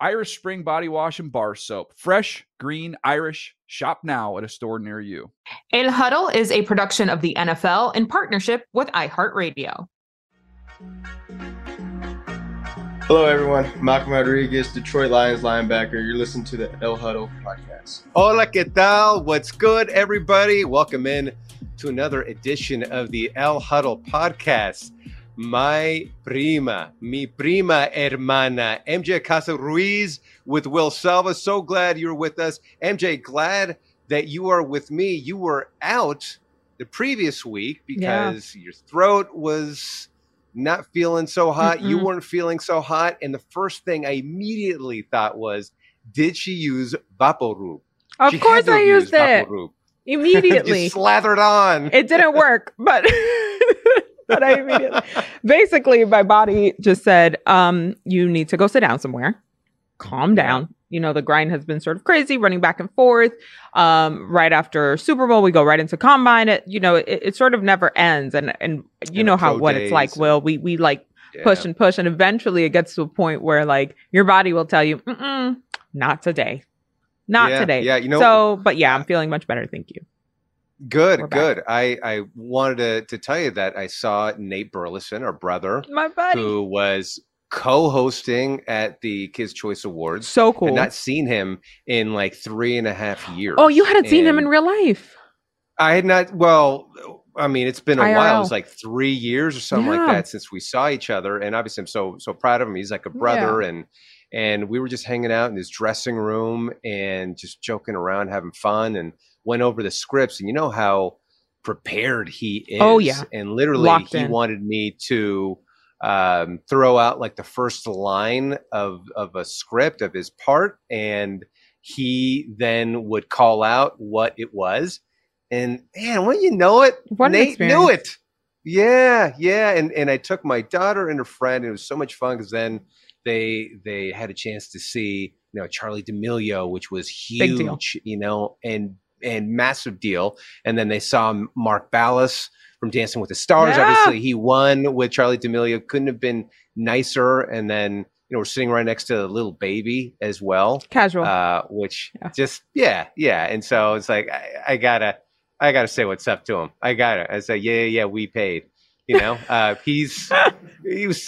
Irish Spring Body Wash and Bar Soap. Fresh, green, Irish. Shop now at a store near you. El Huddle is a production of the NFL in partnership with iHeartRadio. Hello, everyone. Malcolm Rodriguez, Detroit Lions linebacker. You're listening to the El Huddle podcast. Hola, ¿qué tal? What's good, everybody? Welcome in to another edition of the El Huddle podcast. My prima, mi prima hermana, MJ Acosta-Ruiz with Will Selva. So glad you're with us. MJ, glad that you are with me. You were out the previous week because yeah. your throat was not feeling so hot. Mm-hmm. You weren't feeling so hot. And the first thing I immediately thought was, did she use Vaporub? Of she course I used it. Immediately. slathered on. It didn't work, but but I immediately basically my body just said, um, you need to go sit down somewhere. Calm down. You know, the grind has been sort of crazy, running back and forth. Um, right after Super Bowl, we go right into combine. It, you know, it, it sort of never ends. And and you and know how what it's like. Will we we like yeah. push and push, and eventually it gets to a point where like your body will tell you, not today, not yeah, today. Yeah, you know. So, but yeah, I'm feeling much better. Thank you. Good, good. I, I wanted to, to tell you that I saw Nate Burleson, our brother, my buddy, who was co-hosting at the Kids Choice Awards. So cool. Had not seen him in like three and a half years. Oh, you hadn't and seen him in real life. I had not. Well, I mean, it's been a IRL. while. It was like three years or something yeah. like that since we saw each other. And obviously, I'm so so proud of him. He's like a brother, yeah. and and we were just hanging out in his dressing room and just joking around, having fun, and went over the scripts, and you know how prepared he is. Oh yeah, and literally Locked he in. wanted me to um, throw out like the first line of of a script of his part, and he then would call out what it was. And man, when you know it, what Nate knew it. Yeah, yeah. And and I took my daughter and her friend. And it was so much fun because then they they had a chance to see you know Charli D'Amelio, which was huge, you know, and and massive deal. And then they saw Mark Ballas from Dancing with the Stars. Yeah. Obviously, he won with Charli D'Amelio. Couldn't have been nicer. And then you know we're sitting right next to the little baby as well, casual, uh, which yeah. just yeah, yeah. And so it's like I, I, gotta I gotta say what's up to him. I gotta. I say yeah, yeah, yeah we paid. You know, uh, he's he was,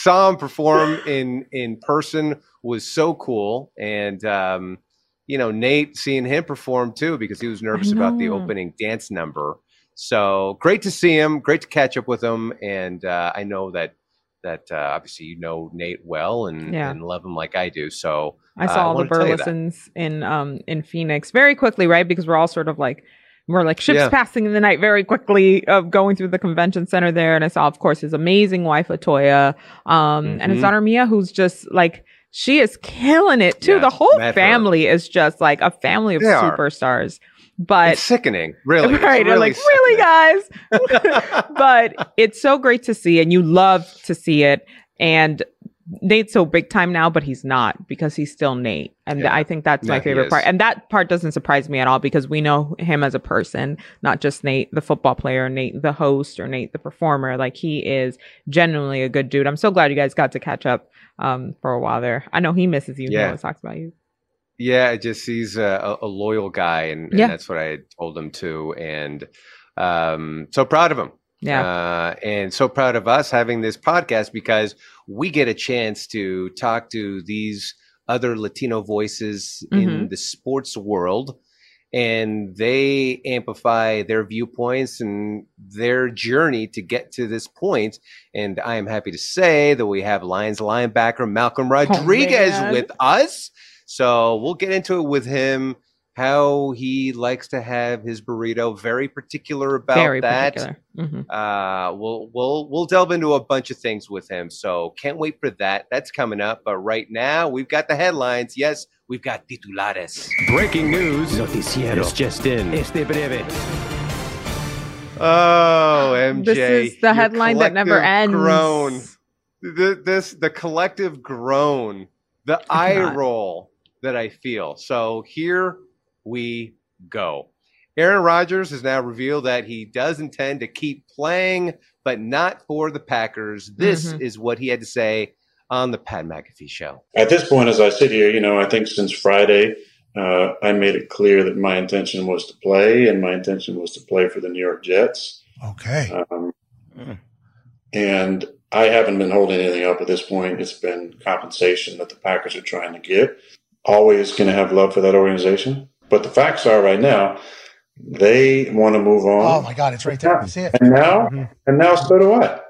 saw him perform in in person was so cool and. um you know, Nate seeing him perform too because he was nervous about the opening dance number. So great to see him. Great to catch up with him, and uh, I know that that uh, obviously you know Nate well and, yeah. and love him like I do. So I saw uh, all the Burlesons in um in Phoenix very quickly, right? Because we're all sort of like we're like ships yeah. passing in the night very quickly of going through the convention center there. And I saw, of course, his amazing wife Latoya, um, mm-hmm. and his daughter Mia, who's just like she is killing it too. the whole family her. is just like a family of they superstars. Are. But it's sickening, really. Right. Really like, really, guys? but it's so great to see, and you love to see it. And Nate's so big time now, but he's not because he's still Nate. And yeah. I think that's yeah, my favorite part. And that part doesn't surprise me at all because we know him as a person, not just Nate, the football player, Nate, the host, or Nate, the performer. Like he is genuinely a good dude. I'm so glad you guys got to catch up um, for a while there. I know he misses you. Yeah. He always talks about you. Yeah, just he's a, a loyal guy, and, and, that's what I told him too. And um, so proud of him. Yeah. Uh, and so proud of us having this podcast because we get a chance to talk to these other Latino voices mm-hmm. in the sports world and they amplify their viewpoints and their journey to get to this point. And I am happy to say that we have Lions linebacker Malcolm oh, Rodriguez oh, with us. So we'll get into it with him how he likes to have his burrito. Very particular about Very that. particular. Mhm. Uh, we'll we'll we'll delve into a bunch of things with him. So can't wait for that. That's coming up. But right now we've got the headlines. Yes, we've got titulares. Breaking news. Noticiero. It's just in. Este breve. Oh, MJ. This is the headline that never ends. Groan. The, this the collective groan, the eye cannot. roll that I feel. So here we go. Aaron Rodgers has now revealed that he does intend to keep playing, but not for the Packers. This Mhm. is what he had to say on the Pat McAfee show. At this point, as I sit here, you know, I think since Friday, uh, I made it clear that my intention was to play, and my intention was to play for the New York Jets. Okay. Um, Mm. And I haven't been holding anything up at this point. It's been compensation that the Packers are trying to get. Always going to have love for that organization. But the facts are right now, they want to move on. Oh my God, it's right there. I see it. And now, Mhm. and now so do I.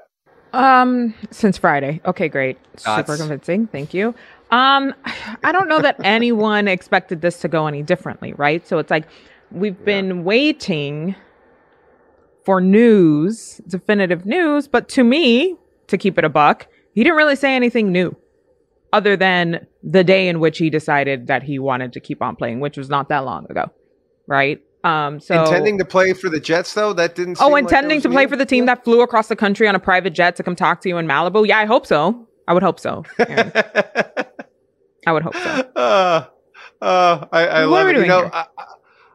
Um, since Friday. Okay, great. Super convincing. Thank you. Um, I don't know that anyone expected this to go any differently, right? So it's like we've been waiting for news, definitive news, but to me, to keep it a buck, he didn't really say anything new other than the day in which he decided that he wanted to keep on playing, which was not that long ago, right? Um, so intending to play for the Jets, though, that didn't. seem Oh, like intending was to play for the team that flew across the country on a private jet to come talk to you in Malibu? Yeah, I hope so. I would hope so. I would hope so. uh, uh, I, I love it. You know. I,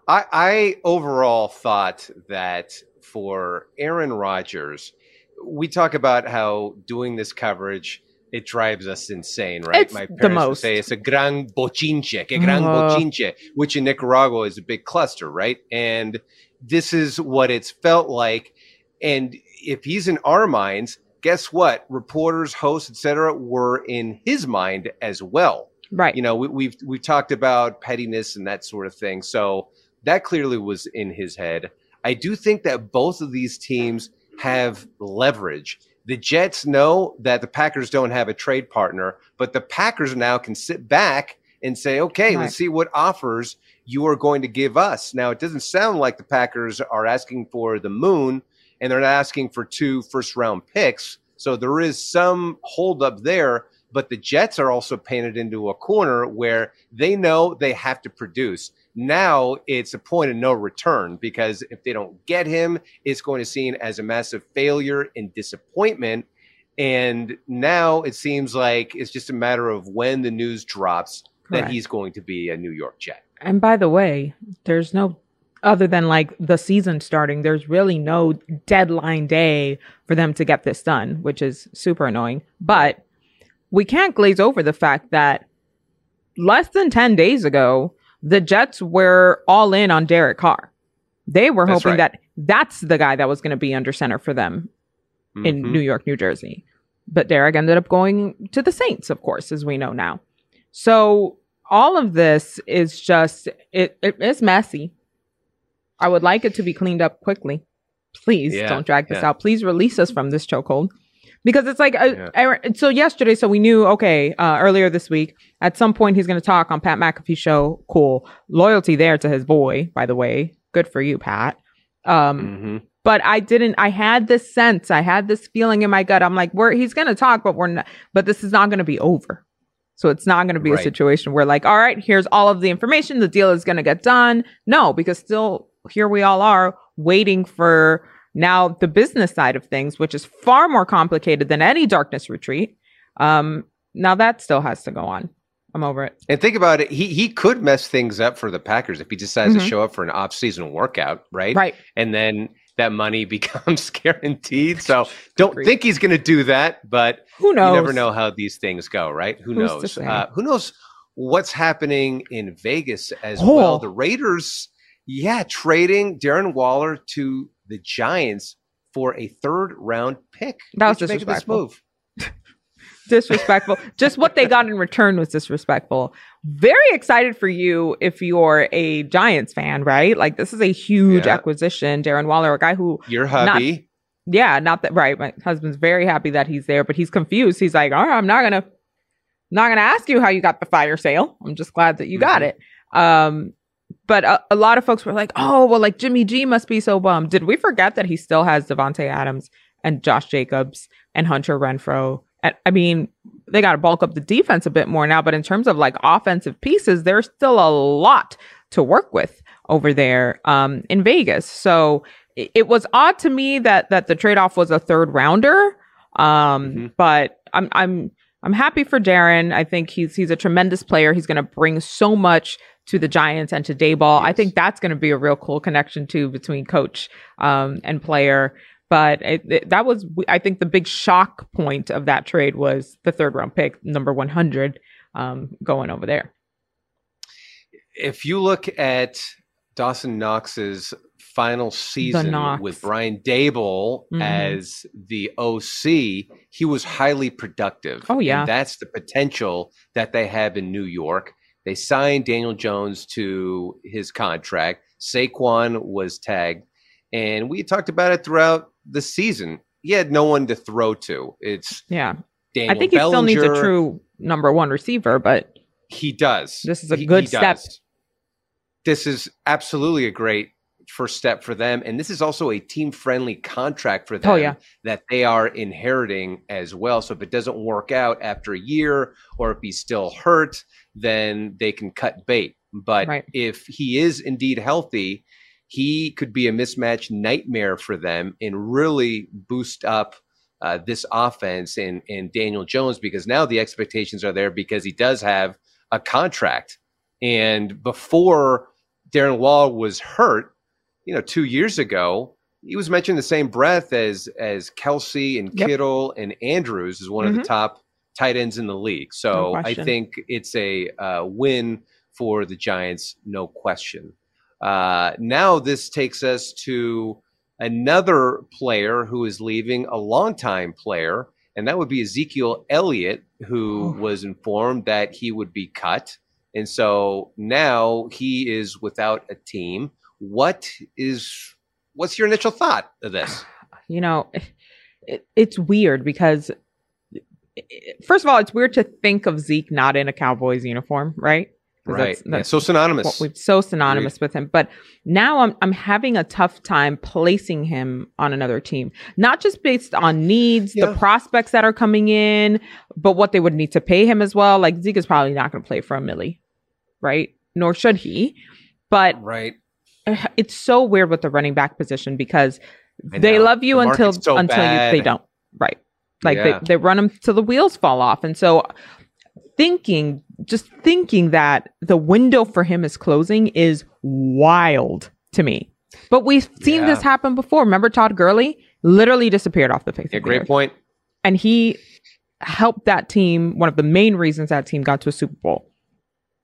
I, I overall thought that for Aaron Rodgers, we talk about how doing this coverage it drives us insane, right? It's My the parents would say it's a gran bochinche, que gran Uh. bochinche, which in Nicaragua is a big cluster, right? And this is what it's felt like. And if he's in our minds, guess what? Reporters, hosts, etc., were in his mind as well Right. you know we, we've we've talked about pettiness and that sort of thing so that clearly was in his head i do think that both of these teams have leverage the jets know that the packers don't have a trade partner but the packers now can sit back and say okay Right. let's see what offers you are going to give us now it doesn't sound like the packers are asking for the moon and they're not asking for two first round picks so there is some holdup there but the Jets are also painted into a corner where they know they have to produce. Now it's a point of no return because if they don't get him, it's going to seem as a massive failure and disappointment. And now it seems like it's just a matter of when the news drops that he's going to be a New York Jet. And by the way, there's no other than like the season starting, there's really no deadline day for them to get this done, which is super annoying. But we can't glaze over the fact that less than 10 days ago, the Jets were all in on Derek Carr. They were That's hoping right. that that's the guy that was going to be under center for them in Mhm. New York, New Jersey. But Derek ended up going to the Saints, of course, as we know now. So all of this is just it, it it's messy. I would like it to be cleaned up quickly. Please Yeah, don't drag this yeah. out. Please release us from this chokehold. Because it's like, uh, Yeah. Aaron- so yesterday, so we knew, okay, uh, earlier this week, at some point he's going to talk on Pat McAfee show. Cool. Loyalty there to his boy, by the way. Good for you, Pat. Um, Mhm. but I didn't. I had this sense. I had this feeling in my gut. I'm like, we're he's gonna talk, but we're not. But this is not gonna be over. So it's not gonna be a situation where like, all right, here's all of the information. The deal is gonna get done. No, because still here we all are waiting for now the business side of things, which is far more complicated than any darkness retreat. Um, now that still has to go on. I'm over it. And think about it, he he could mess things up for the Packers if he decides Mhm. to show up for an off-season workout, right? Right. and then that money becomes guaranteed. So don't Agreed. think he's going to do that, but Who knows? you never know how these things go, right? Who Who's knows? Uh, who knows what's happening in Vegas as Oh. well? The Raiders, yeah, trading Darren Waller to the Giants for a third round pick. That was What'd you make of this move. disrespectful. Just what they got in return was disrespectful. Very excited for you if you're a Giants fan, right? Like this is a huge Yeah. acquisition. Darren Waller, a guy who, Your hubby. yeah, not that right. My husband's very happy that he's there, but he's confused. He's like, all right, I'm not gonna, not gonna ask you how you got the fire sale. I'm just glad that you got Mhm. it. Um, but a, a lot of folks were like, "Oh, well, like Jimmy G must be so bummed." Did we forget that he still has Davante Adams and Josh Jacobs and Hunter Renfrow? And, I mean, they got to bulk up the defense a bit more now, but in terms of like offensive pieces, there's still a lot to work with over there um, in Vegas. So it, it was odd to me that that the trade off was a third rounder. Um, Mm-hmm. but I'm I'm I'm happy for Darren. I think he's he's a tremendous player. He's going to bring so much to the Giants and to Daboll. I think that's going to be a real cool connection too between coach um, and player. But it, it- that was, I think, the big shock point of that trade was the third round pick, number 100, um, going over there. if you look at Dawson Knox's final season with Brian Daboll Mhm. as the OC, he was highly productive. Oh, yeah. And that's the potential that they have in New York. They signed Daniel Jones to his contract. Saquon was tagged. And we talked about it throughout the season. He had no one to throw to. It's Yeah. Daniel I think he still needs a true number one receiver, but He does. This is a He- good he step. does. This is absolutely a great first step for them. And this is also a team friendly contract for oh, them Oh, yeah. that they are inheriting as well. So if it doesn't work out after a year or if he's still hurt, then they can cut bait. But Right. if he is indeed healthy, he could be a mismatch nightmare for them and really boost up uh, this offense and, and Daniel Jones because now the expectations are there because he does have a contract. And before Darren Wall was hurt, you know, two years ago, he was mentioned the same breath as as Kelce and Yep. Kittle and Andrews is one of the Mhm. top tight ends in the league. So No I think it's a uh, win for the Giants, no question. Uh, now this takes us to another player who is leaving, a longtime player, and that would be Ezekiel Elliott, who Oh. was informed that he would be cut. And so now he is without a team. What is what's your initial thought of this? you know, it, it's weird because, first of all, it's weird to think of Zeke not in a Cowboys uniform, right? Right. that's- Yeah, so synonymous. we've so synonymous with him. But now I'm I'm having a tough time placing him on another team. Not just based on needs, the prospects that are coming in, but what they would need to pay him as well. Like Zeke is probably not going to play for a milli, right? Nor should he. But right. it's so weird with the running back position because they love you The until so until you, they don't. Right. Like Yeah. they, they run them till the wheels fall off. And so thinking, just thinking that the window for him is closing is wild to me. But we've seen Yeah. this happen before. Remember Todd Gurley literally disappeared off the face Yeah, of the great earth. point. And he helped that team, one of the main reasons that team got to a Super Bowl.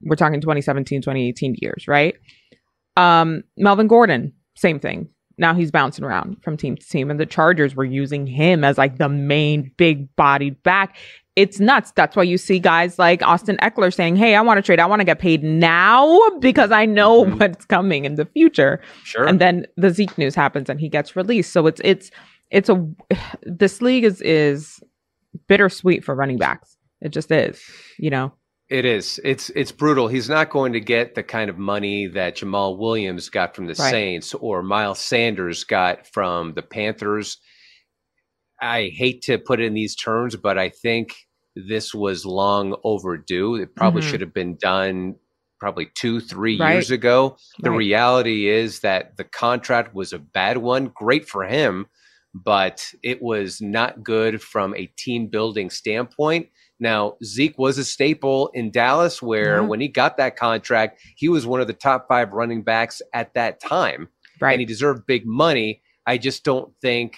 We're talking 2017, 2018 years, right? Um, Melvin Gordon, same thing. Now he's bouncing around from team to team, and the Chargers were using him as like the main big bodied back. It's nuts. That's why you see guys like Austin Ekeler saying, Hey, I want to trade. I want to get paid now because I know Mhm. what's coming in the future Sure. and then the Zeke news happens and he gets released. So it's it's it's a this league is is bittersweet for running backs. It just is, you know. It is. It's it's brutal. He's not going to get the kind of money that Jamaal Williams got from the Right. Saints or Miles Sanders got from the Panthers. I hate to put it in these terms, but I think this was long overdue. It probably Mhm. should have been done probably two, three Right. years ago. The Right. reality is that the contract was a bad one. Great for him, but it was not good from a team building standpoint. Now, Zeke was a staple in Dallas, where Yeah. when he got that contract, he was one of the top five running backs at that time, Right. and he deserved big money. I just don't think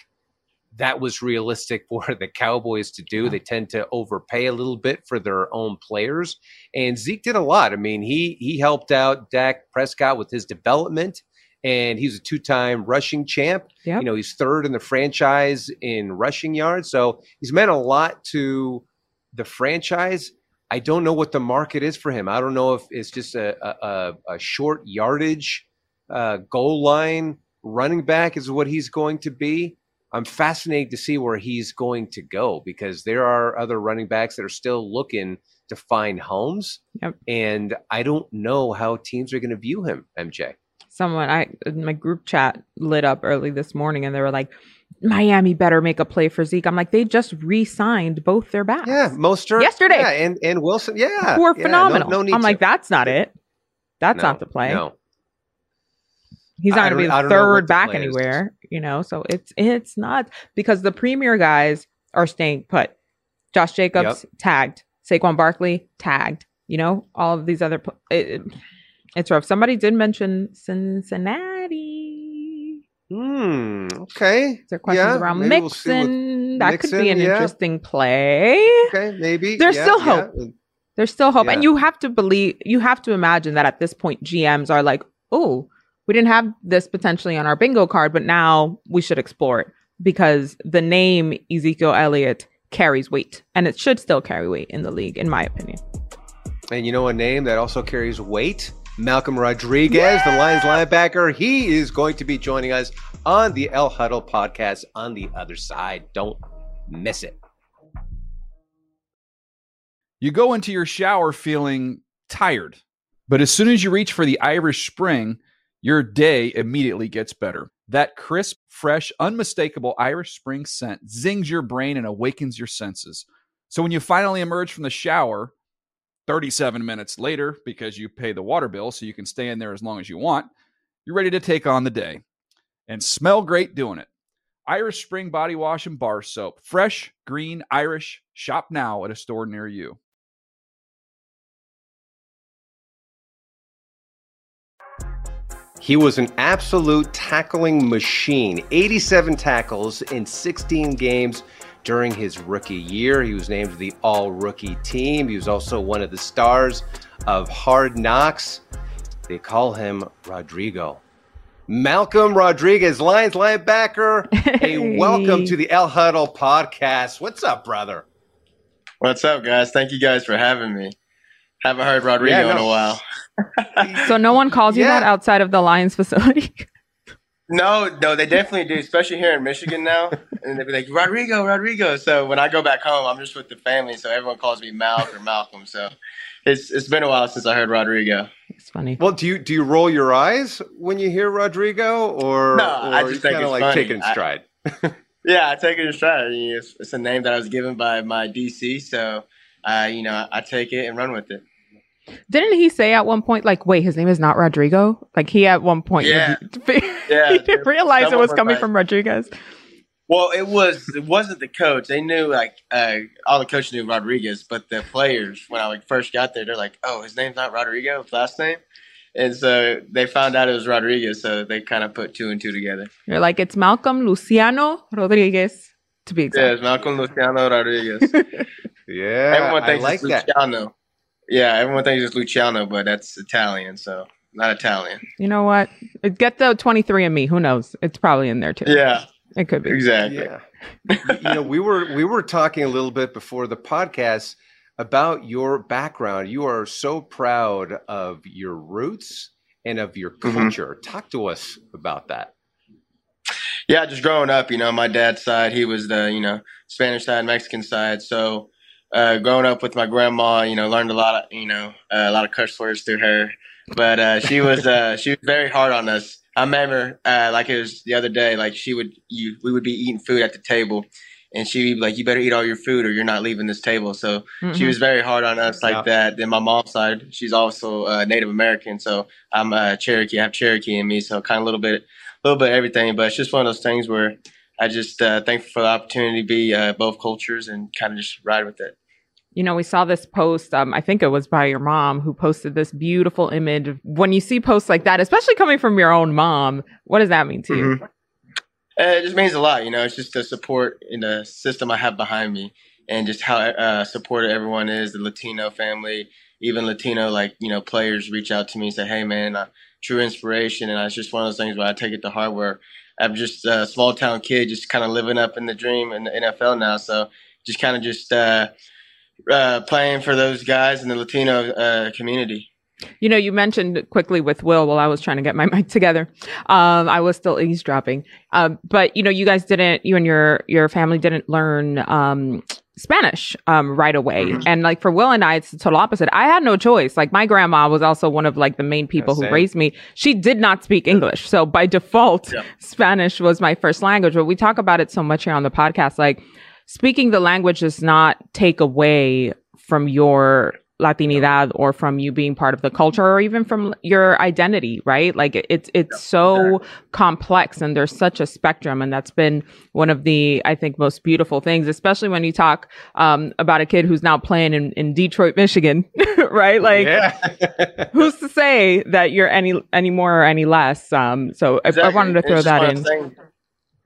that was realistic for the Cowboys to do. They tend to overpay a little bit for their own players, and Zeke did a lot. I mean, he he helped out Dak Prescott with his development, and he's a two-time rushing champ. Yep. You know, he's third in the franchise in rushing yards, so he's meant a lot to the franchise. I don't know what the market is for him. I don't know if it's just a a, a, short yardage uh, goal line running back is what he's going to be. I'm fascinated to see where he's going to go because there are other running backs that are still looking to find homes. Yep. And I don't know how teams are going to view him, MJ. Someone I my group chat lit up early this morning and they were like, Miami better make a play for Zeke. I'm like, they just re-signed both their backs. Yeah, Mostert. Yesterday. Yeah, and, and Wilson. Yeah. who are yeah, phenomenal. No, need I'm to. like, that's not it. That's No, not the play. No. He's not going to be don't- the don't third back plan is. anywhere, you know. So it's it's not because the premier guys are staying put. Josh Jacobs tagged, Saquon Barkley tagged. You know, all of these other. It, it- it's rough. Somebody did mention Cincinnati. Hmm. Okay. Is there questions Yeah, around maybe we'll that could be an yeah. interesting play. Okay. Maybe. There's Yeah, still hope. There's still hope. And you have to believe, you have to imagine that at this point, GMs are like, oh, we didn't have this potentially on our bingo card, but now we should explore it because the name Ezekiel Elliott carries weight and it should still carry weight in the league, in my opinion. And you know a name that also carries weight? Malcolm Rodriguez, the Lions linebacker. He is going to be joining us on the El Huddle podcast on the other side. Don't miss it. You go into your shower feeling tired, but as soon as you reach for the Irish Spring, your day immediately gets better. That crisp, fresh, unmistakable Irish Spring scent zings your brain and awakens your senses. So when you finally emerge from the shower, 37 minutes later, because you pay the water bill so you can stay in there as long as you want, you're ready to take on the day and smell great doing it. Irish Spring Body Wash and Bar Soap. Fresh, green, Irish. Shop now at a store near you. He was an absolute tackling machine 87 tackles in 16 games during his rookie year. He was named the all rookie team. He was also one of the stars of Hard Knocks. They call him Rodrigo. Malcolm Rodriguez, Lions linebacker. Hey, welcome to the El Huddle podcast. What's up, brother? What's up, guys? Thank you guys for having me. Haven't heard Rodrigo Yeah, in a while. So no one calls you Yeah. that outside of the Lions facility. No, no, they definitely do, especially here in Michigan now. And they'd be like, Rodrigo, Rodrigo. So when I go back home, I'm just with the family, so everyone calls me Malk or Malcolm. So it's it's been a while since I heard Rodrigo. it's funny. Well, do you do you roll your eyes when you hear Rodrigo, or, No, or I just think kinda it's like funny. take it in I- stride? Yeah, I take it in stride. It's, it's a name that I was given by my DC, so uh, you know, I take it and run with it. Didn't he say at one point, like, wait, his name is not Rodrigo? Like he at one point, Yeah. he Yeah, didn't realize it was was coming like- from Rodriguez. Well, it was it wasn't the coach. They knew like uh, all the coaches knew Rodriguez, but the players when I like first got there, they're like, "Oh, his name's not Rodrigo, his last name," and so they found out it was Rodriguez. So they kind of put two and two together. You're like, it's Malcolm Luciano Rodriguez, to be Yeah, exact. it's Malcolm Luciano Rodriguez. Yeah, everyone I thinks like it's that. Luciano. Yeah, everyone thinks it's Luciano, but that's Italian, so not Italian. You know what? Get the 23 and me. Who knows? It's probably in there too. Yeah, It could be. exactly. Yeah, you know, we were we were talking a little bit before the podcast about your background. You are so proud of your roots and of your Mhm. culture. Talk to us about that. Yeah, just growing up, you know, my dad's side, he was the, you know, Spanish side, Mexican side. So, uh, growing up with my grandma, you know, learned a lot of, you know, uh, a lot of curse words through her. But uh, she was, uh, she was very hard on us. I remember, uh, like it was the other day, like she would, you, we would be eating food at the table, and she'd be like, "You better eat all your food, or you're not leaving this table." So she Mhm. was very hard on us like Yeah. that. Then my mom's side, she's also uh, Native American, so I'm uh, Cherokee. I have Cherokee in me, so kind of a little bit, a little bit of everything. But it's just one of those things where I just uh, thankful for the opportunity to be uh, both cultures and kind of just ride with it. You know, we saw this post. Um, I think it was by your mom who posted this beautiful image. When you see posts like that, especially coming from your own mom, what does that mean to you? Mhm. Uh, it just means a lot, you know. It's just the support in the system I have behind me, and just how uh, supportive everyone is. The Latino family, even Latino like you know players reach out to me and say, "Hey, man, uh, true inspiration." And it's just one of those things where I take it to heart. Where I'm just a small town kid, just kind of living up in the dream in the NFL now. So just kind of just uh, uh, playing for those guys in the Latino uh, community. You know, you mentioned quickly with Will while I was trying to get my mic together. Um, I was still eavesdropping. Um, but you know, you guys didn't, you and your your family didn't learn um, Spanish um, right away. Mhm. And like for Will and I, it's the total opposite. I had no choice. Like my grandma was also one of like the main people who raised me. She did not speak English. So by default, Yeah. Spanish was my first language. But we talk about it so much here on the podcast. Like speaking the language does not take away from your Latinidad or from you being part of the culture or even from your identity, right? Like it- it's it's so complex and there's such a spectrum and that's been one of the I think most beautiful things, especially when you talk um, about a kid who's now playing in, in Detroit, Michigan, right? Like who's to say that you're any any more or any less? Um, so I- I, wanted to throw that in. things-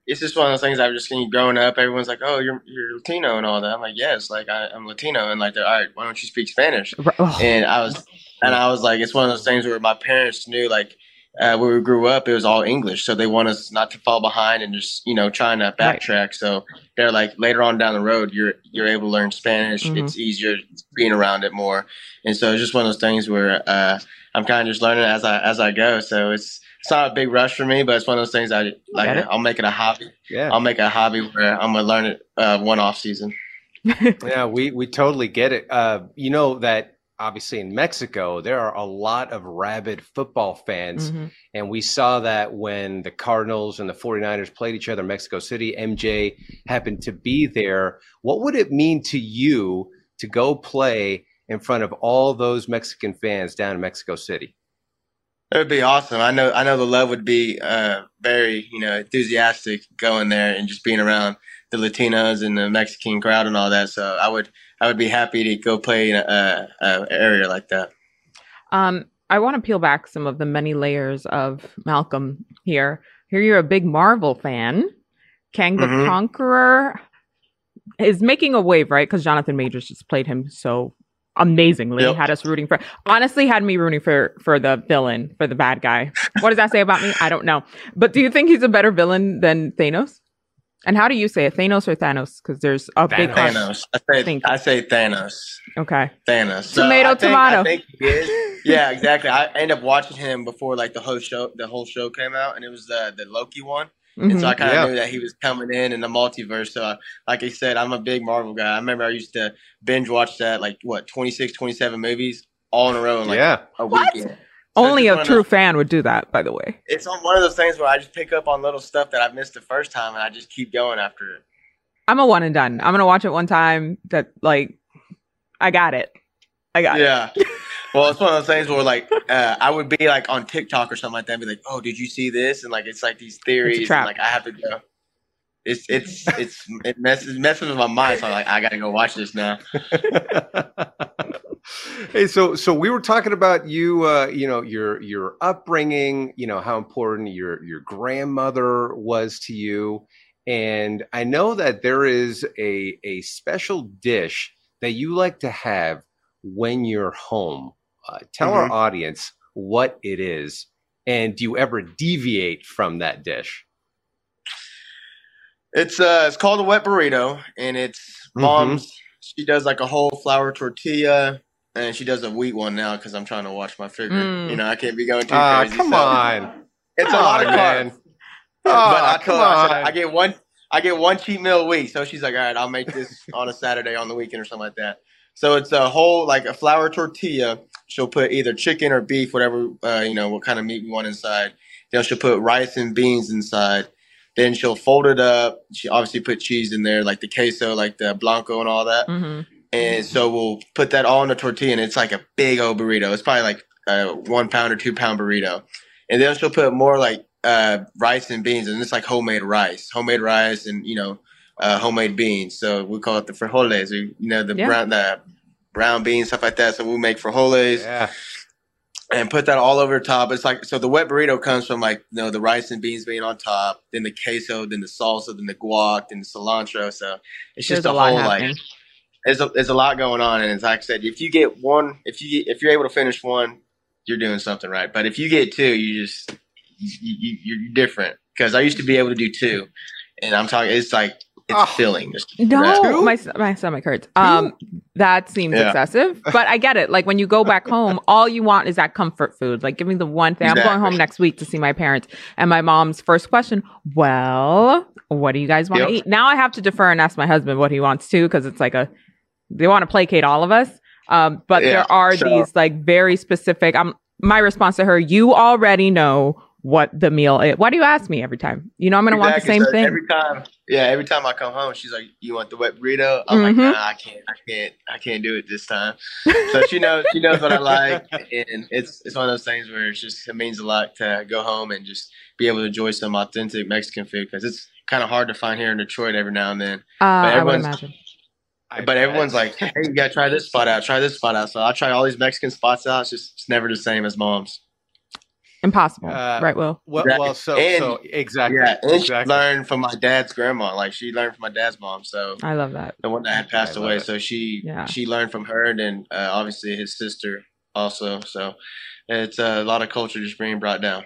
It's just one of those things I've just seen growing up. Everyone's like, "Oh, you're you're Latino and all that." I'm like, "Yes, like I, I'm Latino," and like, "All right, why don't you speak Spanish?" Oh, And I was, and I was like, it's one of those things where my parents knew, like, uh, when we grew up, it was all English, so they want us not to fall behind and just, you know, trying to Right. backtrack. So they're like, later on down the road, you're you're able to learn Spanish. Mhm. It's easier being around it more, and so it's just one of those things where uh, I'm kind of just learning as I as I go. So it's it's not a big rush for me, but it's one of those things I like. It. I'll make it a hobby. yeah. I'll make it a hobby where I'm gonna learn it uh, one off season. Yeah, we we totally get it. Uh, you know that obviously in Mexico there are a lot of rabid football fans, mhm. and we saw that when the Cardinals and the 49ers played each other in Mexico City. MJ happened to be there. What would it mean to you to go play in front of all those Mexican fans down in Mexico City? It would be awesome. I know. I know the love would be uh, very, you know, enthusiastic going there and just being around the Latinos and the Mexican crowd and all that. So I would, I would be happy to go play in a, a, area like that. Um, I want to peel back some of the many layers of Malcolm here. Here, you're a big Marvel fan. Kang the Mhm. Conqueror is making a wave, right? Because Jonathan Majors just played him so amazingly. Yep. Had us rooting for. Honestly, had me rooting for for the villain, for the bad guy. What does that say about me? I don't know. But do you think he's a better villain than Thanos? And how do you say it, Thanos or Thanos? Because there's a big Thanos. question. Thanos. I say, Thank. I say Thanos. Okay. Thanos. So Tomato, I think, tomato. I think he is. Yeah, exactly. I ended up watching him before like the whole show, the whole show came out, and it was the the Loki one. And so. I kind of Yeah. knew that he was coming in in the multiverse. So, uh, like I said, I'm a big Marvel guy. I remember I used to binge watch that, like, what, 26, 27 movies all in a row in like yeah, a What? So Only a true those- fan would do that, by the way. It's on one of those things where I just pick up on little stuff that I missed the first time and I just keep going after it. I'm a one and done. I'm gonna watch it one time. That like, I got it. I got it. Yeah. Well, it's one of those things where, like, uh, I would be like on TikTok or something like that, and be like, "Oh, did you see this?" And like, it's like these theories, trap. and like I have to go. It's it's it's it messes messes with my mind. So I'm like, I gotta go watch this now. hey, so so we were talking about you, uh, you know, your your upbringing, you know, how important your your grandmother was to you, and I know that there is a a special dish that you like to have when you're home. Uh, tell our Mhm. audience what it is, and do you ever deviate from that dish? It's uh, it's called a wet burrito, and it's Mhm. mom's. She does like a whole flour tortilla, and she does a wheat one now because I'm trying to watch my figure. Mm. You know, I can't be going too Ah, crazy. come so- on, It's Come a lot on, of man. Oh, but I come told her, I, said, on. I get one, I get one cheat meal a week. So she's like, all right, I'll make this on a Saturday on the weekend or something like that. So it's a whole like a flour tortilla. She'll put either chicken or beef, whatever uh, you know, what kind of meat we want inside. Then she'll put rice and beans inside. Then she'll fold it up. She obviously put cheese in there, like the queso, like the blanco and all that. hmm And so we'll put that all in a tortilla, and it's like a big old burrito. It's probably like a one pound or two pound burrito. And then she'll put more like uh, rice and beans, and it's like homemade rice, homemade rice, and you know, uh, homemade beans. So we call it the frijoles, or, you know, the Yeah. brown the brown beans, stuff like that. So we'll make frijoles Yeah. and put that all over top. It's like so the wet burrito comes from like you know the rice and beans being on top, then the queso, then the salsa, then the guac, then the cilantro. So it's just There's a, a lot whole happening. like there's a, there's a lot going on, and it's like I said, if you get one, if you if you're able to finish one, you're doing something right. But if you get two, you just you, you, you're different. Because I used to be able to do two, and I'm talking. It's like it's Oh. filling. No, that. my my stomach hurts. Um, that seems Yeah. excessive, but I get it. Like when you go back home, all you want is that comfort food. Like, give me the one thing. I'm going home next week to see my parents, and my mom's first question: "Well, what do you guys want to Yep. eat?" Now I have to defer and ask my husband what he wants to because it's like a they want to placate all of us. Um, but Yeah, there are so- these like very specific. Um, my response to her: "You already know." What the meal is? Why do you ask me every time? You know I'm gonna want the same So thing. Every time, yeah, every time I come home, she's like, "You want the wet burrito?" I'm like, Mhm. "Nah, I can't, I can't, I can't do it this time." So she knows, she knows what I like, and it's it's one of those things where it's just it means a lot to go home and just be able to enjoy some authentic Mexican food because it's kind of hard to find here in Detroit every now and then. uh, I would everyone's- imagine. but everyone's like, "Hey, you gotta try this spot out, try this spot out." So I try all these Mexican spots out. It's just it's never the same as mom's. Impossible, Uh, right? Will Well, Exactly. well so And- so exactly. Yeah, and she exactly. learned from my dad's grandma. Like she learned from my dad's mom. So I love that. the one that had passed away. it. So she Yeah. she learned from her, and then uh, obviously his sister also. So it's uh, a lot of culture just being brought down.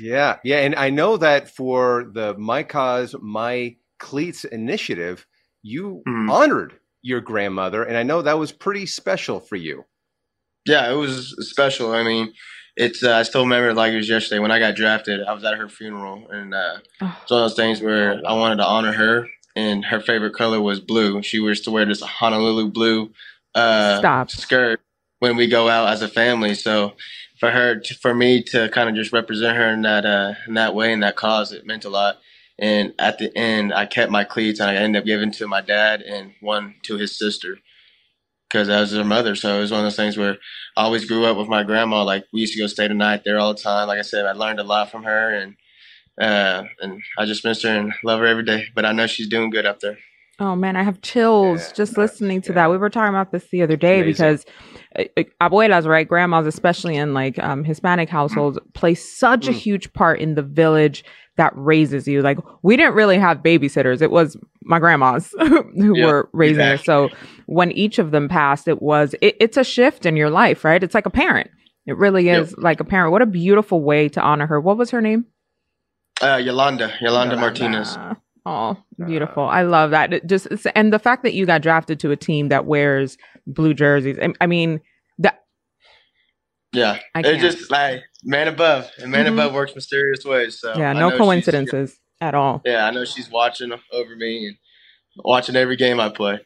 Yeah, yeah, and I know that for the My Cause My Cleats initiative, you Mhm. honored your grandmother, and I know that was pretty special for you. Yeah, it was special. I mean, it's uh, I still remember like it was yesterday when I got drafted. I was at her funeral, and uh, Oh. it's one of those things where I wanted to honor her, and her favorite color was blue. She used to wear this Honolulu blue uh, Stop. skirt when we go out as a family. So for her, to, for me to kind of just represent her in that uh, in that way in that cause, it meant a lot. And at the end, I kept my cleats, and I ended up giving to my dad and one to his sister because I was her mother. So it was one of those things where I always grew up with my grandma. Like we used to go stay the night there all the time. Like I said, I learned a lot from her, and uh, and I just miss her and love her every day. But I know she's doing good up there. Oh man, I have chills Yeah, just listening to yeah. that. We were talking about this the other day because uh, uh, abuelas, right, grandmas, especially in like um, Hispanic households, play such a Mm. huge part in the village that raises you. Like we didn't really have babysitters; it was my grandmas who Yeah, were raising us. exactly. So when each of them passed, it was it, it's a shift in your life, right? It's like a parent. It really Yep. is like a parent. What a beautiful way to honor her. What was her name? Uh, Yolanda, Yolanda Martinez. Oh, beautiful. I love that. It just and the fact that you got drafted to a team that wears blue jerseys. I, I mean, Yeah, I it's can't. just like man above, and man Mhm. above works mysterious ways. So yeah, no coincidences at all. yeah, I know she's watching over me and watching every game I play.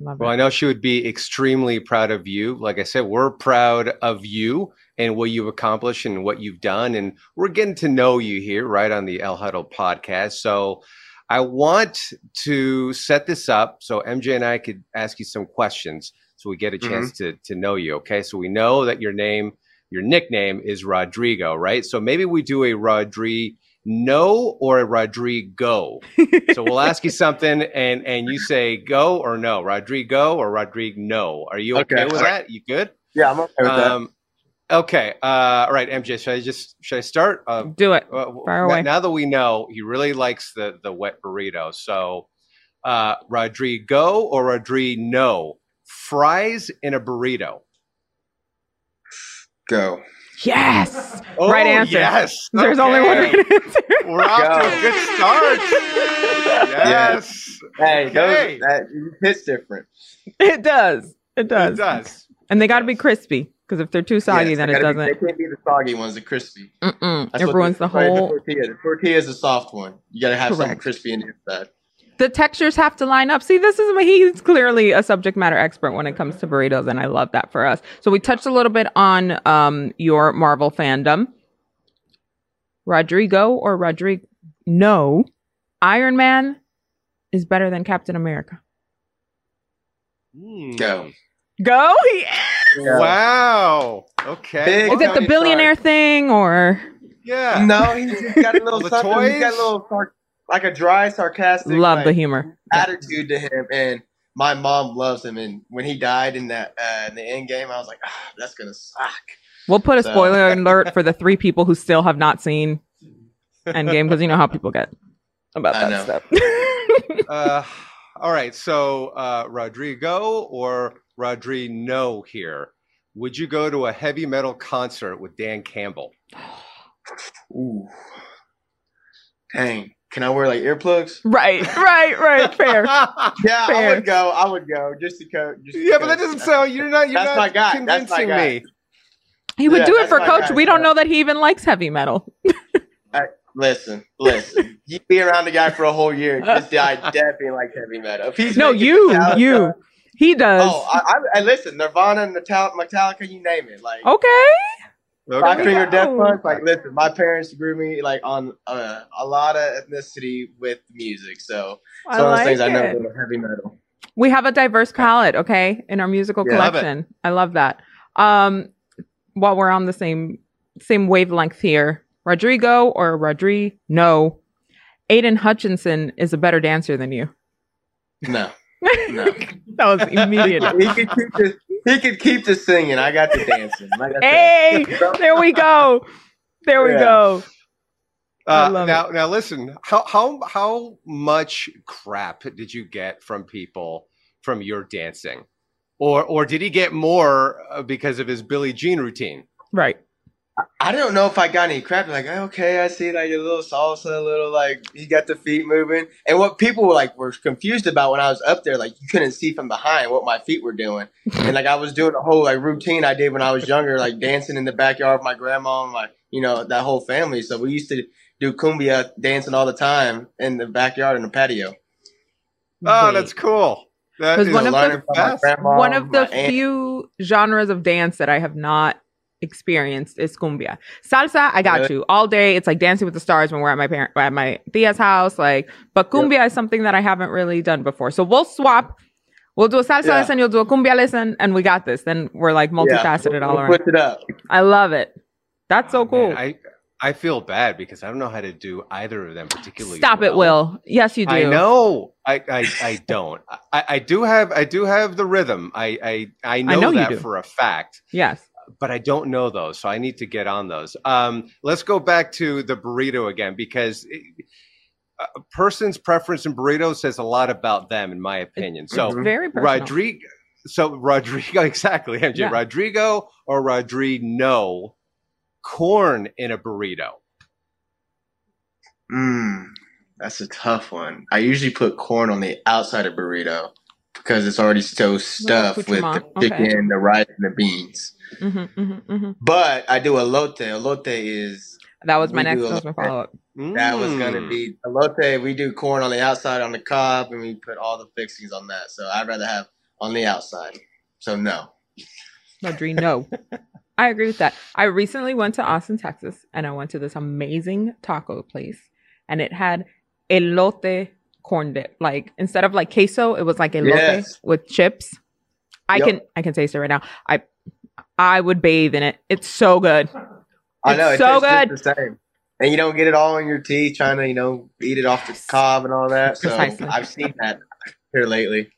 Love Well, it. I know she would be extremely proud of you. Like I said, we're proud of you and what you've accomplished and what you've done. And we're getting to know you here, right, on the El Huddle podcast. So I want to set this up so MJ and I could ask you some questions so we get a chance to, to know you. Okay. So we know that your name, your nickname is Rodrigo, right? So maybe we do a Rodri no or a Rodrigo. so we'll ask you something and and you say go or no. Rodrigo or Rodrigo no. Are you okay, Okay. with that? You good? Yeah, I'm okay with that. Um, okay. Uh, all right, MJ. Should I just should I start? Uh, Do it. uh, Fire now- away. Now that we know he really likes the the wet burrito, so uh, Rodrigo or Rodrigo no fries in a burrito. Go. Yes. Oh, Right answer. Yes. There's only one right answer. We're off to a good start. Yes. Hey, Okay. those, that hits different. it does. It does. It does. And they got to be crispy because if they're too soggy, Yes, then it gotta be- doesn't. they can't be the soggy ones, the crispy. Mm-mm. That's It what ruins the that's why whole. tortilla. The tortilla is a soft one. You got to have something crispy in the inside. The textures have to line up. See, this is he's clearly a subject matter expert when it comes to burritos, and I love that for us. So we touched a little bit on um, your Marvel fandom. Rodrigo or Rodrigo? No, Iron Man is better than Captain America. Hmm. Go. Go. He- Yeah. Wow. Okay. Big- Is it the Tony billionaire thing or Yeah. No, he's just got a little The something. He's got toys? a little sar- like a dry, sarcastic, love like, the humor? attitude to him, and my mom loves him. And when he died in that uh, in the end game, I was like, ah, that's gonna suck. We'll put a So- spoiler alert for the three people who still have not seen Endgame because you know how people get about I that know. stuff. Uh, all right. So, uh, Rodrigo or Rodrigo no here. Would you go to a heavy metal concert with Dan Campbell? Ooh, dang. Can I wear like earplugs? Right, right, right. Fair. Yeah, I would go. I would go just to go. Just yeah, but that doesn't sound. You're not. You're That's not my guy. That's my convincing guy. me. He would Yeah, do it for coach. guy, we don't know that he even likes heavy metal. Listen, listen. you be around the guy for a whole year. This guy definitely like heavy metal. If he's No, you, Metallica- you. He oh, does. Oh, I, I, I listen. Nirvana, Metallica, Metallica, you name it. Like okay. Five Okay. Finger go. Death Punch. Like, listen, my parents grew me like on uh, a lot of ethnicity with music. So I some of those like things I know it. heavy metal. We have a diverse palette, okay, in our musical Yeah. Love collection. I love that. Um, while we're on the same same wavelength here, Rodrigo or Rodri, no, Aidan Hutchinson is a better dancer than you. No, no. that was immediate. he could keep the he could keep the singing. I got the dancing. Like hey, there we go. There we Yeah. go. Uh, now, now listen. How how how much crap did you get from people from your dancing, or or did he get more uh, because of his Billie Jean routine? Right. I don't know if I got any crap. Like, okay, I see like a little salsa, a little like he got the feet moving. And what people were like were confused about when I was up there, like you couldn't see from behind what my feet were doing. And like I was doing a whole like routine I did when I was younger, like dancing in the backyard with my grandma and my you know, that whole family. So we used to do cumbia dancing all the time in the backyard in the patio. Oh, that's cool. That is one of the- Learning from my best. grandma, One of the my aunt. few genres of dance that I have not experienced is cumbia. Salsa, I got Really? you all day. It's like dancing with the stars when we're at my parent at my tia's house. Like, but cumbia is something that I haven't really done before. So we'll swap. We'll do a salsa Yeah. lesson. You'll do a cumbia lesson, and we got this. Then we're like multifaceted Yeah, all we'll around. Switch it up. I love it. That's so Oh, cool. man, I I feel bad because I don't know how to do either of them particularly. Stop it. Will. Yes, you do. I know. I, I, I don't. I, I do have I do have the rhythm. I I, I know, know you that do. for a fact, Yes. But I don't know those, so I need to get on those. Um, let's go back to the burrito again because it- a person's preference in burritos says a lot about them, in my opinion. So Mhm. Very personal. Rodrigo. So Rodrigo, exactly, MJ. Yeah. Rodrigo or Rodrigo, corn in a burrito. Mm, that's a tough one. I usually put corn on the outside of burrito because it's already so stuffed with the accoutrement. Okay. chicken, the rice, and the beans. hmm hmm hmm But I do elote. Elote is That was my next do a that was follow up. that was gonna Mm. be elote. We do corn on the outside on the cob, and we put all the fixings on that. So I'd rather have on the outside. So no. Rodri, no. I agree with that. I recently went to Austin, Texas, and I went to this amazing taco place, and it had elote corn dip. Like instead of like queso, it was like elote Yes. with chips. I Yep. can I can taste it right now. I I would bathe in it. It's so good. I know It's so tastes good. the same. And you don't get it all in your teeth trying to, you know, eat it off the cob and all that. So Precisely. I've seen that here lately.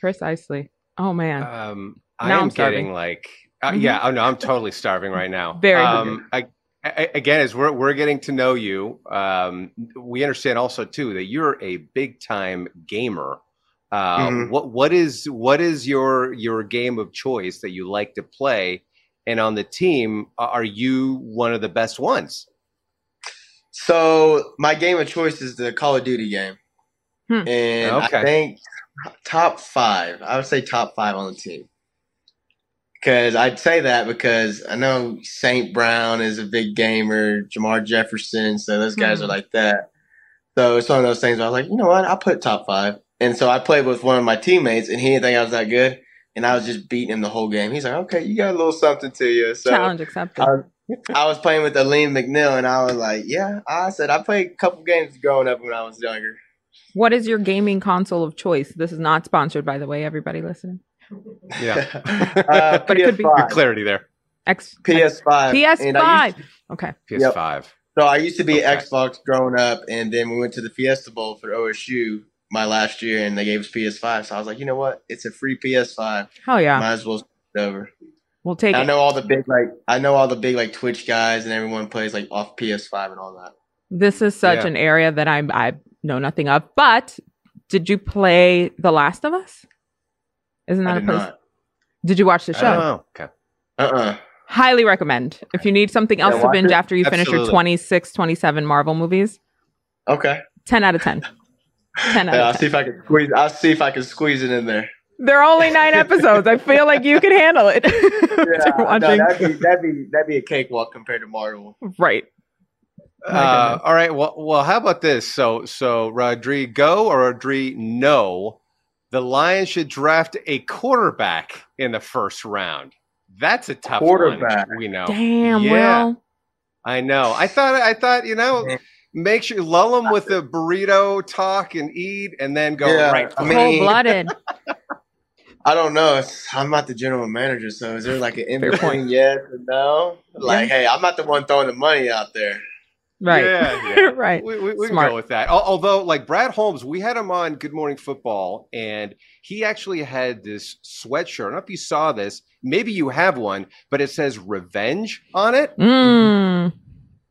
Precisely. Oh man. Um, Now I am I'm starving. getting like, uh, Mhm. yeah, oh no, I'm totally starving right now. Very Um, I, I, again, as we're we're getting to know you, um, we understand also too that you're a big time gamer. Uh, Mhm. What what is what is your your game of choice that you like to play? And on the team, are you one of the best ones? So my game of choice is the Call of Duty game, Hmm. and Okay. I think top five. I would say top five on the team. Because I'd say that because I know Saint Brown is a big gamer, Jermar Jefferson, so those guys Hmm. are like that. So it's one of those things where I was like, you know what, I'll put top five. And so I played with one of my teammates, and he didn't think I was that good, and I was just beating him the whole game. He's like, okay, you got a little something to you. So Challenge accepted. I, I was playing with Alim McNeill, and I was like, "Yeah." I said I played a couple games growing up when I was younger. what is your gaming console of choice? This is not sponsored, by the way, everybody listening. Yeah, uh, But it could be- Good clarity there. X PS5. And I used- PS5. Okay. PS5. so I used to be Okay. Xbox growing up, and then we went to the Fiesta Bowl for OSU my last year, and they gave us PS5. So I was like, you know what? It's a free PS5. Hell yeah. Might as well switch it over. We'll take I it. know all the big like I know all the big like Twitch guys, and everyone plays like off PS5 and all that. This is such Yeah. an area that I I know nothing of. But did you play The Last of Us? Isn't I that a place? not. Did you watch the show? Oh, okay. Uh uh Highly recommend. If you need something else to binge it. after you finish your Absolutely. 26, 27 Marvel movies, Okay. 10 out of 10. 10 out Yeah, I'll of see if I can squeeze. I'll see if I can squeeze it in there. There are only nine episodes. I feel like you can handle it. Yeah, no, that'd be that'd be that'd be a cakewalk compared to Marvel. right. Uh, all right. Well, well, how about this? So, so Rodri go or Rodri no? The Lions should draft a quarterback in the first round. That's a tough Quarterback. one. We know. Damn, Yeah, Will. I know. I thought. I thought. You know, make sure lull them with the burrito talk and eat, and then go Yeah, right. I mean, Cold blooded. I don't know. It's, I'm not the general manager, so is there like an in between point. yes or no? Like, hey, I'm not the one throwing the money out there. Right. Yeah, yeah. right. We, we, we can go with that. Although, like Brad Holmes, we had him on Good Morning Football, and he actually had this sweatshirt. I don't know if you saw this. Maybe you have one, but it says "Revenge" on it. Mm.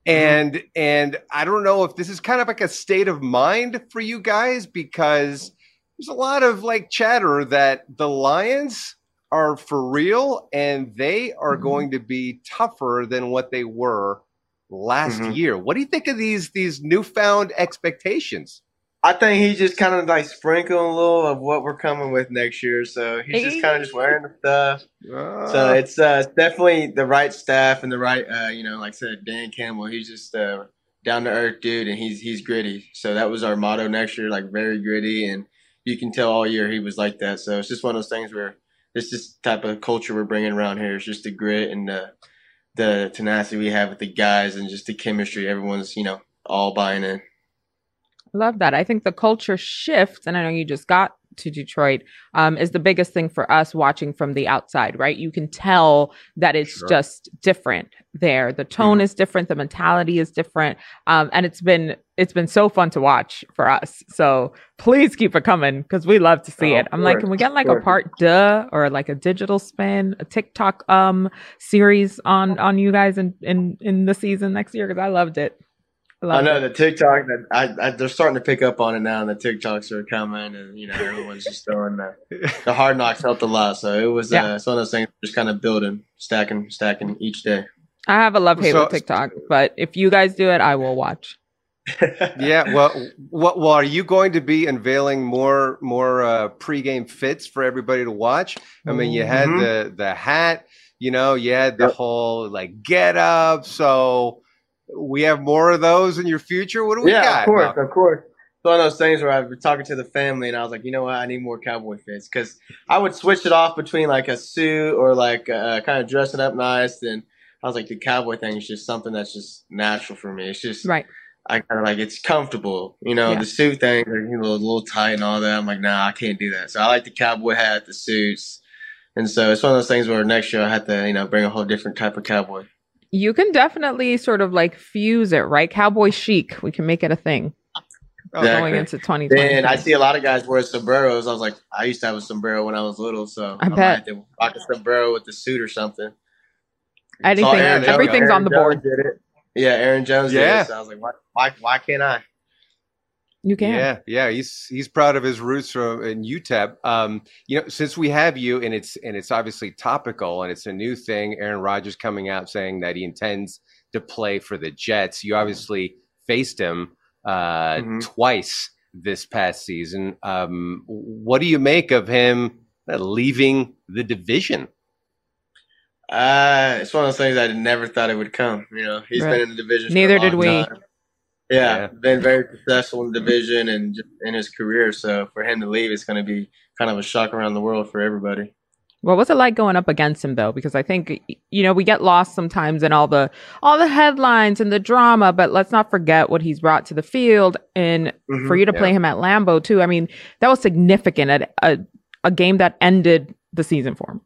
And and I don't know if this is kind of like a state of mind for you guys because there's a lot of like chatter that the Lions are for real and they are Mhm. going to be tougher than what they were last Mhm. year. What do you think of these these newfound expectations? I think he just kind of like sprinkling a little of what we're coming with next year. So he's just kind of just wearing the stuff. So it's uh, definitely the right staff and the right, uh, you know, like I said, Dan Campbell. He's just uh, down to earth dude, and he's he's gritty. So that was our motto next year, like very gritty, and you can tell all year he was like that. So it's just one of those things where it's this type of culture we're bringing around here. It's just the grit and the the tenacity we have with the guys, and just the chemistry. Everyone's you know all buying in. Love that. I think the culture shift, and I know you just got to Detroit, um, is the biggest thing for us watching from the outside, right? You can tell that it's Sure. just different there. The tone is different, the mentality is different. Um, and it's been it's been so fun to watch for us. So please keep it coming because we love to see Oh, it. I'm like, can we get like a part duh or like a digital spin, a TikTok um series on on you guys in in in the season next year? Because I loved it. I know it. the TikTok that I, I they're starting to pick up on it now, and the TikToks are coming, and you know everyone's just throwing the the hard knocks helped a lot. So it was Yeah. uh, it's one of those things, just kind of building, stacking, stacking each day. I have a love hate So- with TikTok, but if you guys do it, I will watch. yeah. Well, what? Well, are you going to be unveiling more more uh, pregame fits for everybody to watch? I mean, you had Mhm. the the hat. You know, you had the Yep. whole like get up. So we have more of those in your future. What do we yeah, got? of course, Malcolm? of course. It's one of those things where I was talking to the family, and I was like, you know what, I need more cowboy fits because I would switch it off between like a suit or like uh, kind of dressing up nice. And I was like, the cowboy thing is just something that's just natural for me. It's just Right. I kind of like it's comfortable, you know. Yeah. The suit thing, like, you know, a little tight and all that. I'm like, nah, I can't do that. So I like the cowboy hat, the suits, and so it's one of those things where next year I have to, you know, bring a whole different type of cowboy. You can definitely sort of like fuse it, right? Cowboy chic. We can make it a thing Oh, Exactly. going into 2020. And I see a lot of guys wear sombreros. I was like, I used to have a sombrero when I was little, so I might bet. have to rock a sombrero with the suit or something. Anything, Saw Aaron Jones- everything's Aaron on the Jones board. Did it. Yeah, Aaron Jones Yeah. did it. So I was like, why, why, why can't I? You can. Yeah, yeah, he's he's proud of his roots from in UTEP. Um, you know, since we have you, and it's and it's obviously topical, and it's a new thing. Aaron Rodgers coming out saying that he intends to play for the Jets. You obviously faced him uh, Mhm. twice this past season. Um, what do you make of him uh, leaving the division? Uh, it's one of those things I never thought it would come. You know, he's Right. been in the division. for a Neither long did we. time. Yeah, Yeah. been very successful in the division and in his career. So for him to leave, it's going to be kind of a shock around the world for everybody. What was it like going up against him though? Because I think you know we get lost sometimes in all the all the headlines and the drama, but let's not forget what he's brought to the field. And Mhm. for you to play him at Lambeau too, I mean that was significant at a a game that ended the season for him.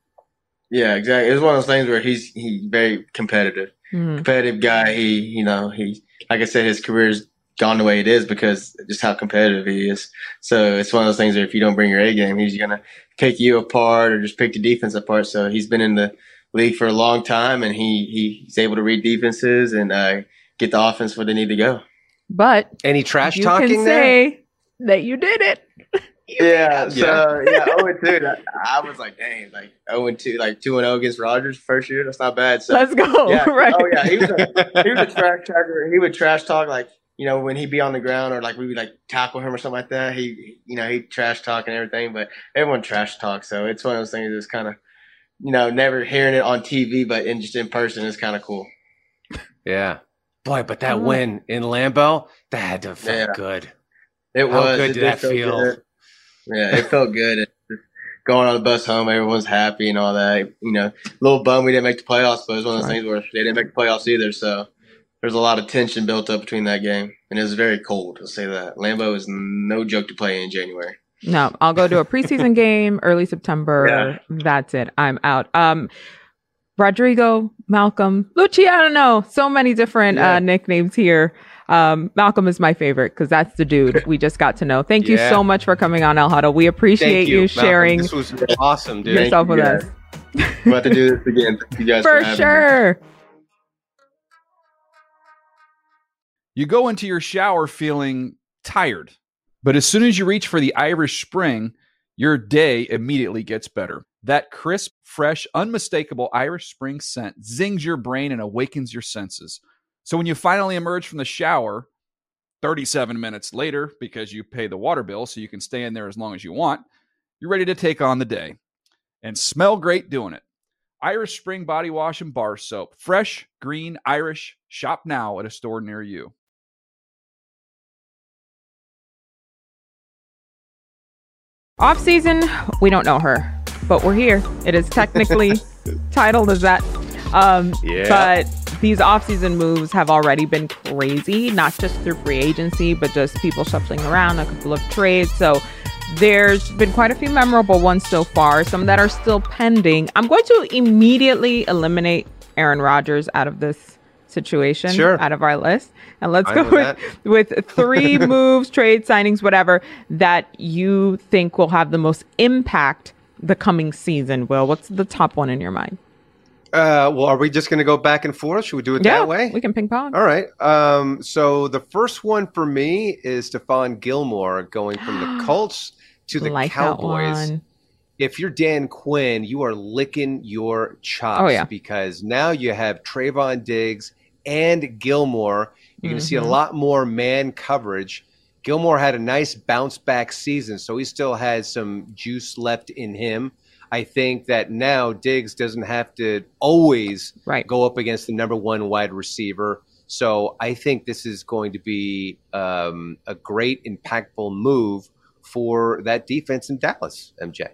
Yeah, exactly. It was one of those things where he's he's very competitive. Mhm. competitive guy. He, you know, he, like I said, his career's gone the way it is because just how competitive he is. So it's one of those things where if you don't bring your A game, he's gonna pick you apart or just pick the defense apart. So he's been in the league for a long time, and he he's able to read defenses and uh, get the offense where they need to go. But Any trash you talking can there? say that you did it. Yeah, so yeah, zero and two. that- I was like, dang, like zero and two, like two and zero against Rodgers first year. That's not bad. So Let's go. yeah, right. oh yeah, he was a, he was a trash talker. He would trash talk like you know, when he'd be on the ground or like we would like tackle him or something like that, he, you know, he trash talk and everything, but everyone trash talks. So it's one of those things that's kind of, you know, never hearing it on TV, but in just in person is kind of cool. Yeah. Boy, but that Oh. win in Lambeau, that had to feel Yeah. good. It How was. good it did that feel feel? good. Yeah, it felt good. Going on the bus home, everyone's happy and all that. You know, a little bum we didn't make the playoffs, but it was one of those Right. things where they didn't make the playoffs either. So there's a lot of tension built up between that game, and it was very cold. I'll say that. Lambeau is no joke to play in January. No, I'll go to a preseason game early September. Yeah. That's it. I'm out. Um, Rodrigo, Malcolm, Luciano. So many different Yeah. uh, nicknames here. Um, Malcolm is my favorite because that's the dude we just got to know. Thank you so much for coming on El Huddle. We appreciate Thank you, you, sharing This was awesome, dude. Yourself you, with guys. us. We're about to do this again. Thank you guys For having me. sure. You go into your shower feeling tired, but as soon as you reach for the Irish Spring, your day immediately gets better. That crisp, fresh, unmistakable Irish Spring scent zings your brain and awakens your senses. So when you finally emerge from the shower, 37 minutes later, because you pay the water bill so you can stay in there as long as you want, you're ready to take on the day and smell great doing it. Irish Spring Body Wash and Bar Soap. Fresh, green, Irish. Shop now at a store near you. Off season, we don't know her, but we're here. It is technically titled as that. Um, Yeah. But these off-season moves have already been crazy, not just through free agency, but just people shuffling around, a couple of trades. So there's been quite a few memorable ones so far, some that are still pending. I'm going to immediately eliminate Aaron Rodgers out of this situation, Sure. out of our list. And let's Fine go with with, with three moves, trade signings, whatever, that you think will have the most impact the coming season, Will. What's the top one in your mind? Uh, well, are we just going to go back and forth? Should we do it yeah, that way? we can ping pong. All right. Um, so the first one for me is Stephon Gilmore going from the Colts to the like Cowboys. If you're Dan Quinn, you are licking your chops Oh, yeah. because now you have Trevon Diggs and Gilmore. You're going to see a Mhm. lot more man coverage. Gilmore had a nice bounce back season, so he still has some juice left in him. I think that now Diggs doesn't have to always Right. go up against the number one wide receiver. So I think this is going to be um, a great, impactful move for that defense in Dallas, MJ.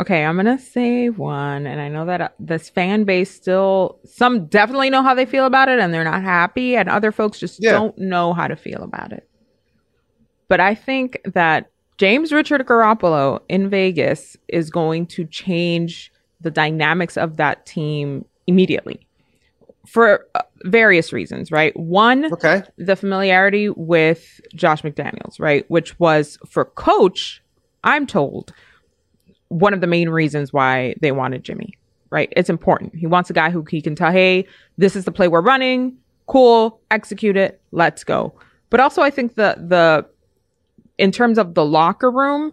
Okay, I'm gonna say one, and I know that uh, this fan base still some definitely know how they feel about it, and they're not happy, and other folks just Yeah. don't know how to feel about it. But I think that James Richard Garoppolo in Vegas is going to change the dynamics of that team immediately for uh, various reasons, right? One, Okay. the familiarity with Josh McDaniels, right? Which was for coach, I'm told, one of the main reasons why they wanted Jimmy, right? It's important. He wants a guy who he can tell, hey, this is the play we're running. Cool, execute it. Let's go. But also, I think the the in terms of the locker room,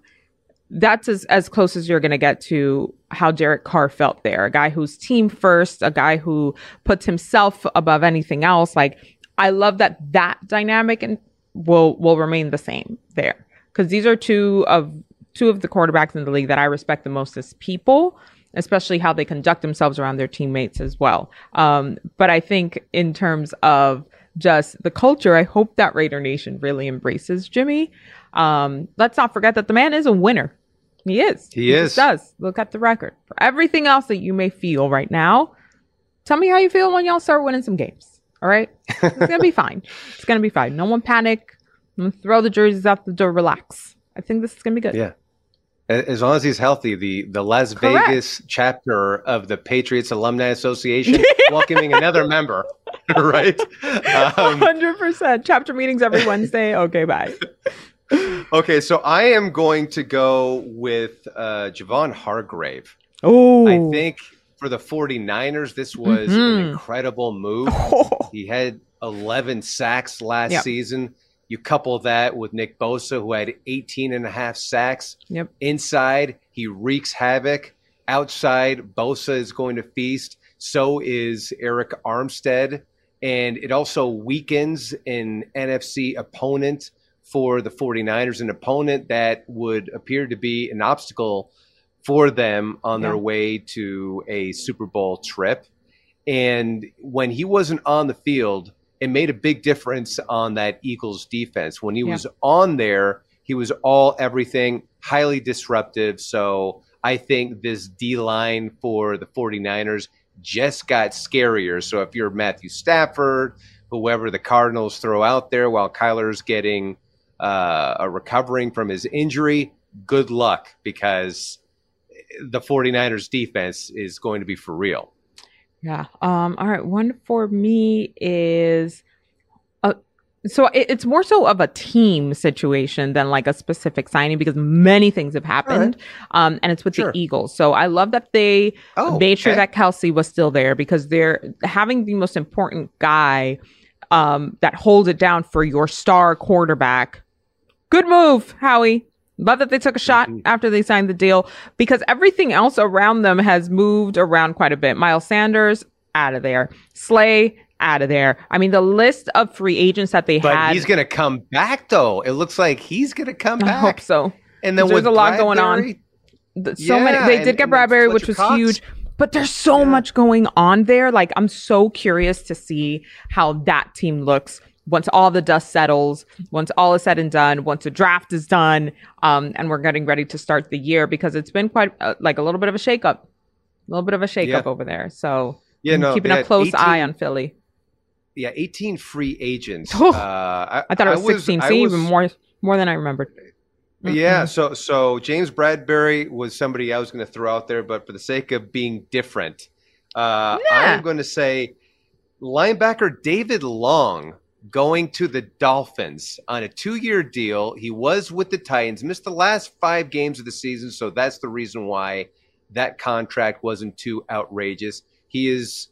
that's as, as close as you're going to get to how Derek Carr felt there. A guy who's team first, a guy who puts himself above anything else. Like, I love that that dynamic and will will remain the same there because these are two of two of the quarterbacks in the league that I respect the most as people, especially how they conduct themselves around their teammates as well. Um, but I think in terms of just the culture, I hope that Raider Nation really embraces Jimmy. Um, let's not forget that the man is a winner. He is. He just is. does. Look at the record. For everything else that you may feel right now, tell me how you feel when y'all start winning some games. All right? It's gonna be fine. It's gonna be fine. No one panic. Throw the jerseys out the door. Relax. I think this is gonna be good. Yeah. As long as he's healthy, the, the Las Correct. Vegas chapter of the Patriots Alumni Association welcoming another member, right? Um, Hundred percent. Chapter meetings every Wednesday. Okay, bye. Okay, so I am going to go with uh, Javon Hargrave. Oh, I think for the 49ers, this was an Mhm. incredible move. He had 11 sacks last Yep. season. You couple that with Nick Bosa, who had 18 and a half sacks. Yep. Inside, he wreaks havoc. Outside, Bosa is going to feast. So is Arik Armstead. and it also weakens an NFC opponent for the 49ers, an opponent that would appear to be an obstacle for them on their way to a Super Bowl trip. And when he wasn't on the field, it made a big difference on that Eagles defense. When he Yeah. was on there, he was all everything, highly disruptive. So I think this D line for the 49ers just got scarier. So if you're Matthew Stafford, whoever the Cardinals throw out there while Kyler's getting uh, a recovering from his injury, good luck because the 49ers defense is going to be for real. Yeah. Um. All right. One for me is, uh, so it, it's more so of a team situation than like a specific signing because many things have happened. Um. And it's with Sure. the Eagles. So I love that they Oh, made sure okay. that Kelce was still there because they're having the most important guy, um, that holds it down for your star quarterback. Good move, Howie. Love that they took a shot after they signed the deal because everything else around them has moved around quite a bit. Miles Sanders out of there, Slay out of there. I mean, the list of free agents that they But had. he's going to come back, though. It looks like he's going to come I back. hope so. And then There's a lot going on. So Yeah, many they did get and then Bradberry, which was Cox. huge. But there's so Yeah. much going on there. Like I'm so curious to see how that team looks once all the dust settles, once all is said and done, once the draft is done, um, and we're getting ready to start the year because it's been quite uh, like a little bit of a shakeup, a little bit of a shakeup Yeah. over there. So Yeah, no, keeping a close 18 eye on Philly. Yeah, 18 free agents. Oh, uh, I, I thought it was 16. I See, was- even more more than I remembered. Yeah, Mm-mm. so so James Bradberry was somebody I was going to throw out there, but for the sake of being different, uh, Yeah. I'm going to say linebacker David Long going to the Dolphins on a two-year deal. He was with the Titans, missed the last five games of the season, so that's the reason why that contract wasn't too outrageous. He is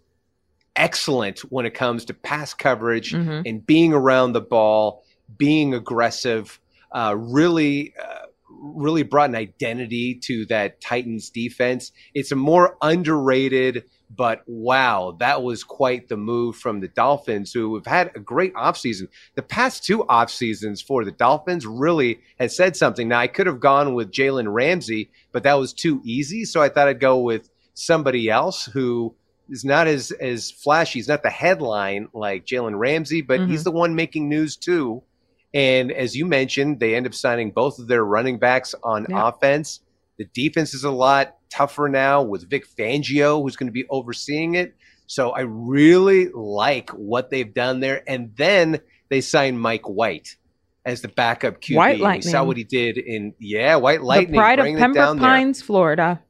excellent when it comes to pass coverage Mhm. and being around the ball, being aggressive, uh, really, uh, really brought an identity to that Titans defense. It's a more underrated, but wow, that was quite the move from the Dolphins, who have had a great offseason. The past two off seasons for the Dolphins really has said something. Now, I could have gone with Jalen Ramsey, but that was too easy. So I thought I'd go with somebody else who is not as as flashy. He's not the headline like Jalen Ramsey, but he's mm-hmm. the one making news too. And as you mentioned, they end up signing both of their running backs on Yeah. offense. The defense is a lot tougher now with Vic Fangio, who's going to be overseeing it. So I really like what they've done there. And then they signed Mike White as the backup QB. White Lightning. We saw what he did in yeah, White Lightning. the pride of Pembroke down there. Pines, Florida.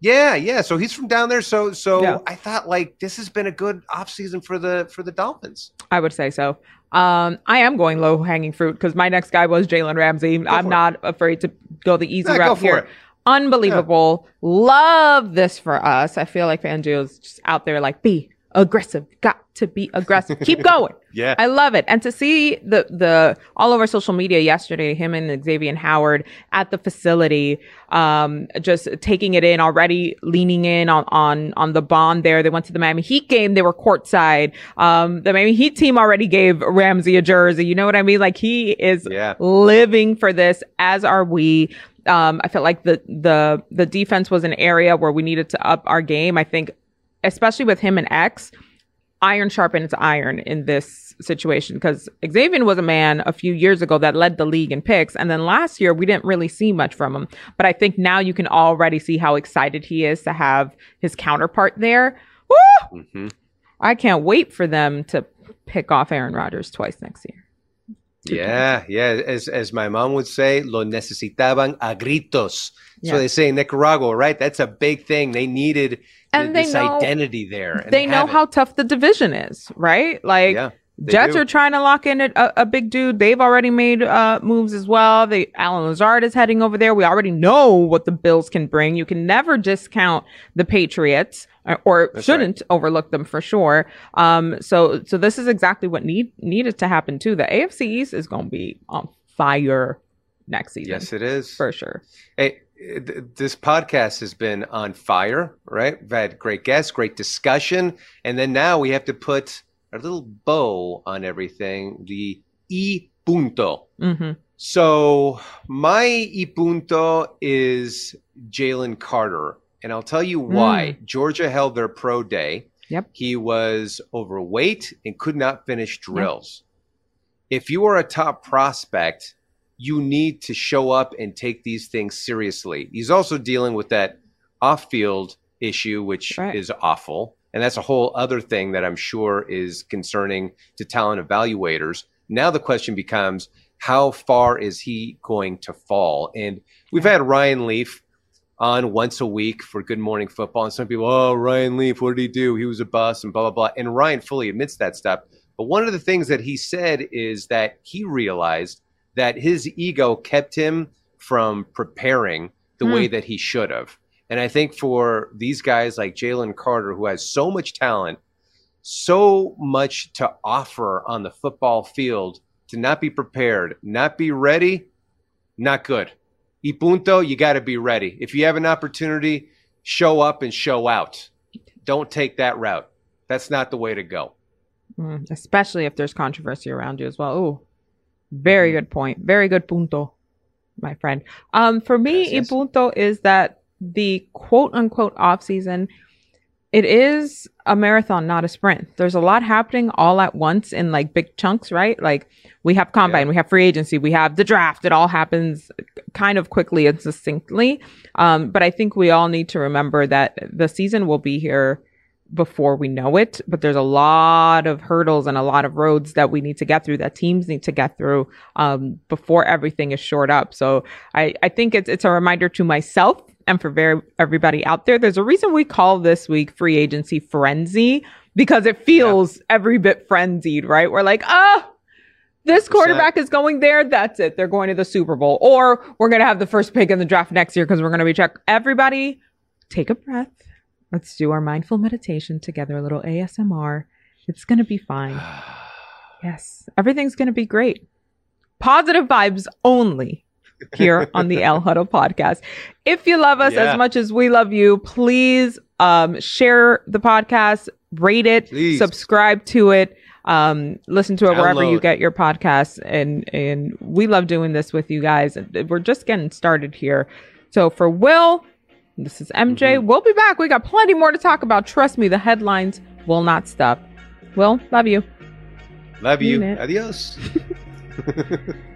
Yeah, yeah. So he's from down there. So so Yeah. I thought like this has been a good offseason for the for the Dolphins. I would say so. Um, I am going low hanging fruit because my next guy was Jalen Ramsey. I'm for it. not afraid to go the easy Yeah, go route for here. it. Unbelievable. Love this for us. I feel like Fangio's just out there like, be aggressive. Got to be aggressive. Keep going. Yeah. I love it. And to see the the all over social media yesterday, him and Xavier Howard at the facility, um, just taking it in already, leaning in on on on the bond there. They went to the Miami Heat game. They were courtside. Um, the Miami Heat team already gave Ramsey a jersey. You know what I mean? Like he is Yeah. living for this, as are we. Um, I felt like the the the defense was an area where we needed to up our game. I think, especially with him and X, iron sharpens iron in this situation because Xavier was a man a few years ago that led the league in picks, and then last year we didn't really see much from him. But I think now you can already see how excited he is to have his counterpart there. Woo! hmm I can't wait for them to pick off Aaron Rodgers twice next year. Yeah, yeah. As as my mom would say, lo necesitaban a gritos. Yeah. So they say in Nicaragua, right? That's a big thing. They needed th- And they this know- identity there. and they know it. how tough the division is, right? Like Yeah, Jets do. are trying to lock in a, a big dude. They've already made uh, moves as well. They Allen Lazard is heading over there. We already know what the Bills can bring. You can never discount the Patriots, or, or That's shouldn't overlook them for sure. Um, so so this is exactly what need needed to happen too. The AFC East is going to be on fire next season. Yes, it is. for sure. Hey, this podcast has been on fire, right? We've had great guests, great discussion, and then now we have to put a little bow on everything, the e punto. hmm So my e punto is Jalen Carter, and I'll tell you hmm. why. Georgia held their pro day. Yep. He was overweight and could not finish drills. If you are a top prospect, you need to show up and take these things seriously. He's also dealing with that off-field issue, which Right. is awful. And that's a whole other thing that I'm sure is concerning to talent evaluators. Now the question becomes how far is he going to fall? And we've had Ryan Leaf on once a week for Good Morning Football. And some people, oh, Ryan Leaf, what did he do? He was a bust and blah, blah, blah. And Ryan fully admits that stuff. But one of the things that he said is that he realized that his ego kept him from preparing the Hmm. way that he should have. And I think for these guys like Jalen Carter, who has so much talent, so much to offer on the football field, to not be prepared, not be ready, not good. Y punto, you got to be ready. If you have an opportunity, show up and show out. Don't take that route. That's not the way to go. Mm, especially if there's controversy around you as well. Oh, very good point. Very good punto, my friend. Um, for me, Yes, yes. y punto is that the quote unquote off season, it is a marathon, not a sprint. There's a lot happening all at once in like big chunks, right? Like we have combine, Yeah. we have free agency, we have the draft. It all happens kind of quickly and succinctly. Um, but I think we all need to remember that the season will be here before we know it. But there's a lot of hurdles and a lot of roads that we need to get through, that teams need to get through um, before everything is shored up. So I, I think it's it's a reminder to myself and for very everybody out there. There's a reason we call this week free agency frenzy because it feels every bit frenzied, right? We're like, ah. This quarterback is going there. That's it. They're going to the Super Bowl. Or we're going to have the first pick in the draft next year because we're going to be check. Everybody, take a breath. Let's do our mindful meditation together, a little ASMR. It's going to be fine. Yes, everything's going to be great. Positive vibes only here on the El Huddle podcast. If you love us Yeah. as much as we love you, please um, share the podcast, rate it, Please. subscribe to it, um, listen to it wherever you get your podcasts. And and we love doing this with you guys. We're just getting started here. So for Will, this is MJ. Mm-hmm. We'll be back. We got plenty more to talk about. Trust me, the headlines will not stop. Will, love you. Love you. Adios.